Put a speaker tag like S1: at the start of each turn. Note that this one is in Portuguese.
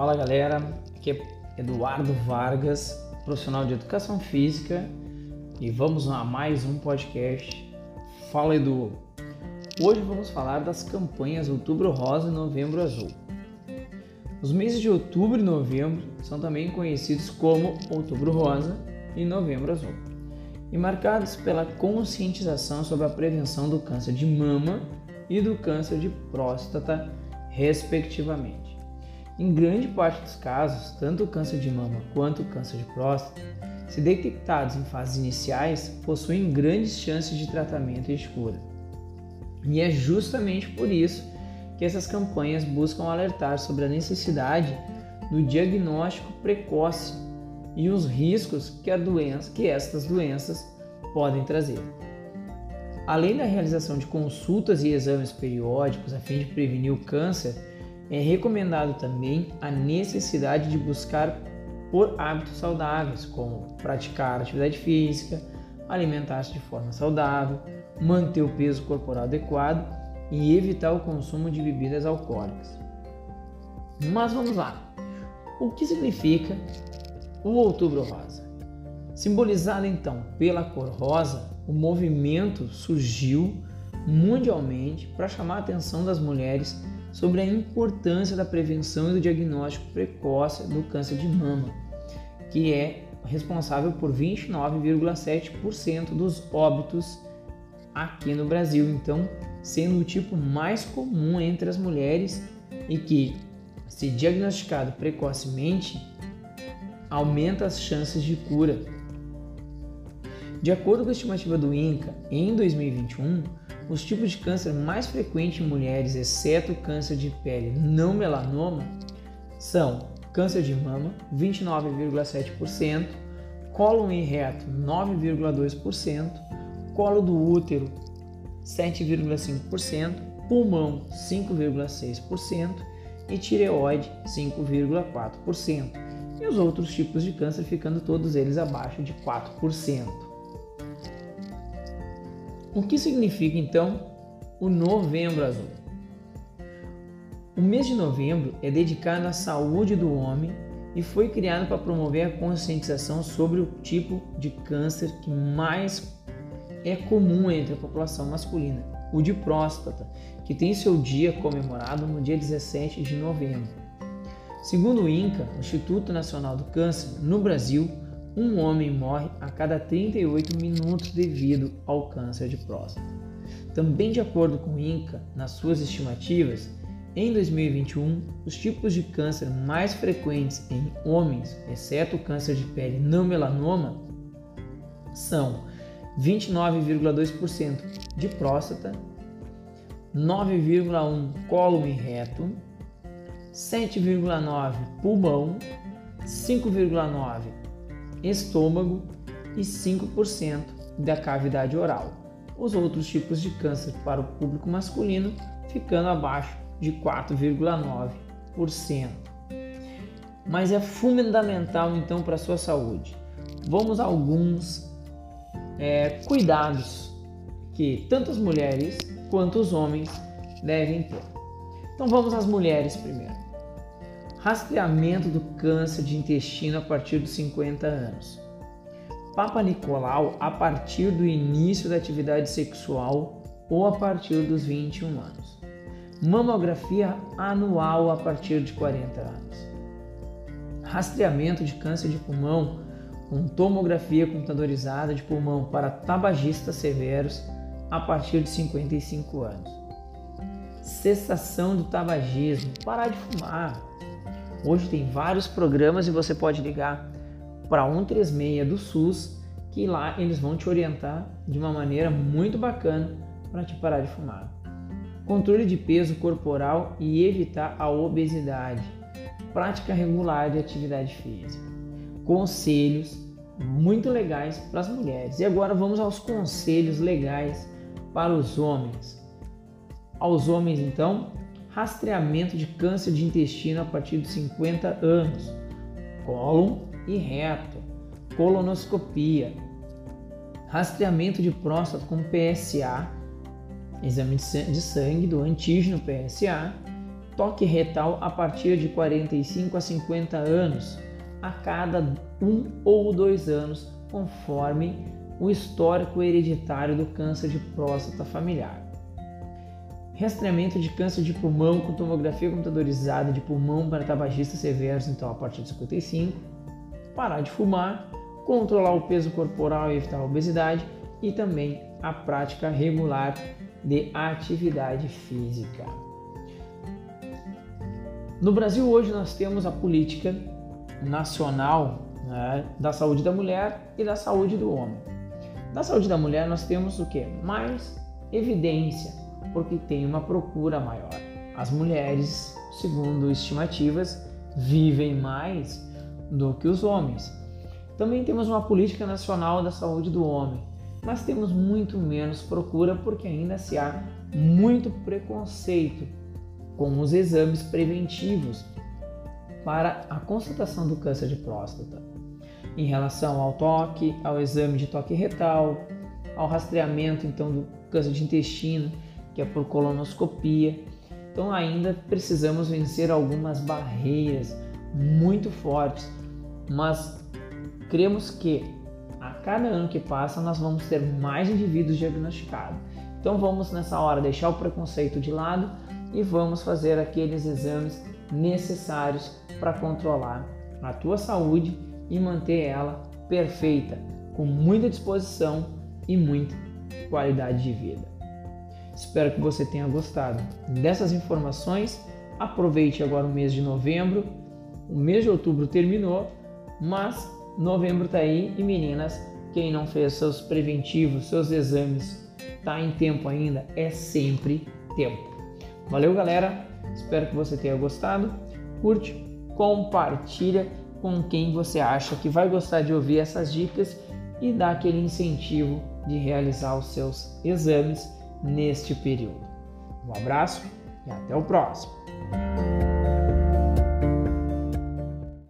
S1: Fala galera, aqui é Eduardo Vargas, profissional de educação física, e vamos a mais um podcast. Fala Edu! Hoje vamos falar das campanhas Outubro Rosa e Novembro Azul. Os meses de outubro e novembro são também conhecidos como Outubro Rosa e Novembro Azul, e marcados pela conscientização sobre a prevenção do câncer de mama e do câncer de próstata, respectivamente. Em grande parte dos casos, tanto o câncer de mama quanto o câncer de próstata, se detectados em fases iniciais, possuem grandes chances de tratamento e de cura. E é justamente por isso que essas campanhas buscam alertar sobre a necessidade do diagnóstico precoce e os riscos que, a doença, que estas doenças podem trazer. Além da realização de consultas e exames periódicos a fim de prevenir o câncer, é recomendado também a necessidade de buscar por hábitos saudáveis, como praticar atividade física, alimentar-se de forma saudável, manter o peso corporal adequado e evitar o consumo de bebidas alcoólicas. Mas vamos lá. O que significa o Outubro Rosa? Simbolizado então pela cor rosa, o movimento surgiu mundialmente para chamar a atenção das mulheres sobre a importância da prevenção e do diagnóstico precoce do câncer de mama, que é responsável por 29,7% dos óbitos aqui no Brasil, então sendo o tipo mais comum entre as mulheres e que, se diagnosticado precocemente, aumenta as chances de cura. De acordo com a estimativa do INCA, em 2021, os tipos de câncer mais frequentes em mulheres, exceto câncer de pele não melanoma, são câncer de mama, 29,7%, cólon e reto, 9,2%, colo do útero, 7,5%, pulmão, 5,6% e tireoide, 5,4%. E os outros tipos de câncer ficando todos eles abaixo de 4%. O que significa então o Novembro Azul? O mês de novembro é dedicado à saúde do homem e foi criado para promover a conscientização sobre o tipo de câncer que mais é comum entre a população masculina, o de próstata, que tem seu dia comemorado no dia 17 de novembro. Segundo o INCA, Instituto Nacional do Câncer, no Brasil, um homem morre a cada 38 minutos devido ao câncer de próstata. Também de acordo com o INCA, nas suas estimativas, em 2021, os tipos de câncer mais frequentes em homens, exceto o câncer de pele não melanoma, são 29,2% de próstata, 9,1% cólon e reto, 7,9% pulmão, 5,9% estômago e 5% da cavidade oral. Os outros tipos de câncer para o público masculino ficando abaixo de 4,9%. Mas é fundamental então para a sua saúde. Vamos a alguns é, cuidados que tanto as mulheres quanto os homens devem ter. Então vamos às mulheres primeiro. Rastreamento do câncer de intestino a partir dos 50 anos. Papa Nicolau a partir do início da atividade sexual ou a partir dos 21 anos. Mamografia anual a partir de 40 anos. Rastreamento de câncer de pulmão com tomografia computadorizada de pulmão para tabagistas severos a partir de 55 anos. Cessação do tabagismo, parar de fumar, Hoje tem vários programas e você pode ligar para 136 do SUS, que lá eles vão te orientar de uma maneira muito bacana para te parar de fumar. Controle de peso corporal e evitar a obesidade. Prática regular de atividade física. Conselhos muito legais para as mulheres. E agora vamos aos conselhos legais para os homens. Aos homens, então, rastreamento de câncer de intestino a partir de 50 anos, cólon e reto, colonoscopia, rastreamento de próstata com PSA, exame de sangue do antígeno PSA, toque retal a partir de 45 a 50 anos, a cada um ou dois anos, conforme o histórico hereditário do câncer de próstata familiar. Rastreamento de câncer de pulmão com tomografia computadorizada de pulmão para tabagistas severos, então a partir de 55. Parar de fumar, controlar o peso corporal e evitar a obesidade e também a prática regular de atividade física. No Brasil hoje nós temos a política nacional né, da saúde da mulher e da saúde do homem. Na saúde da mulher nós temos o que? Mais evidência, porque tem uma procura maior. As mulheres, segundo estimativas, vivem mais do que os homens. Também temos uma política nacional da saúde do homem, mas temos muito menos procura porque ainda se há muito preconceito com os exames preventivos para a constatação do câncer de próstata, em relação ao toque, ao exame de toque retal, ao rastreamento então do câncer de intestino, que é por colonoscopia. Então ainda precisamos vencer algumas barreiras muito fortes, mas cremos que a cada ano que passa nós vamos ter mais indivíduos diagnosticados. Então vamos nessa hora deixar o preconceito de lado e vamos fazer aqueles exames necessários para controlar a tua saúde e manter ela perfeita, com muita disposição e muita qualidade de vida. Espero que você tenha gostado dessas informações. Aproveite agora o mês de novembro. O mês de outubro terminou, mas novembro está aí e meninas, quem não fez seus preventivos, seus exames, está em tempo ainda, é sempre tempo. Valeu, galera. Espero que você tenha gostado. Curte, compartilha com quem você acha que vai gostar de ouvir essas dicas e dá aquele incentivo de realizar os seus exames neste período. Um abraço e até o próximo.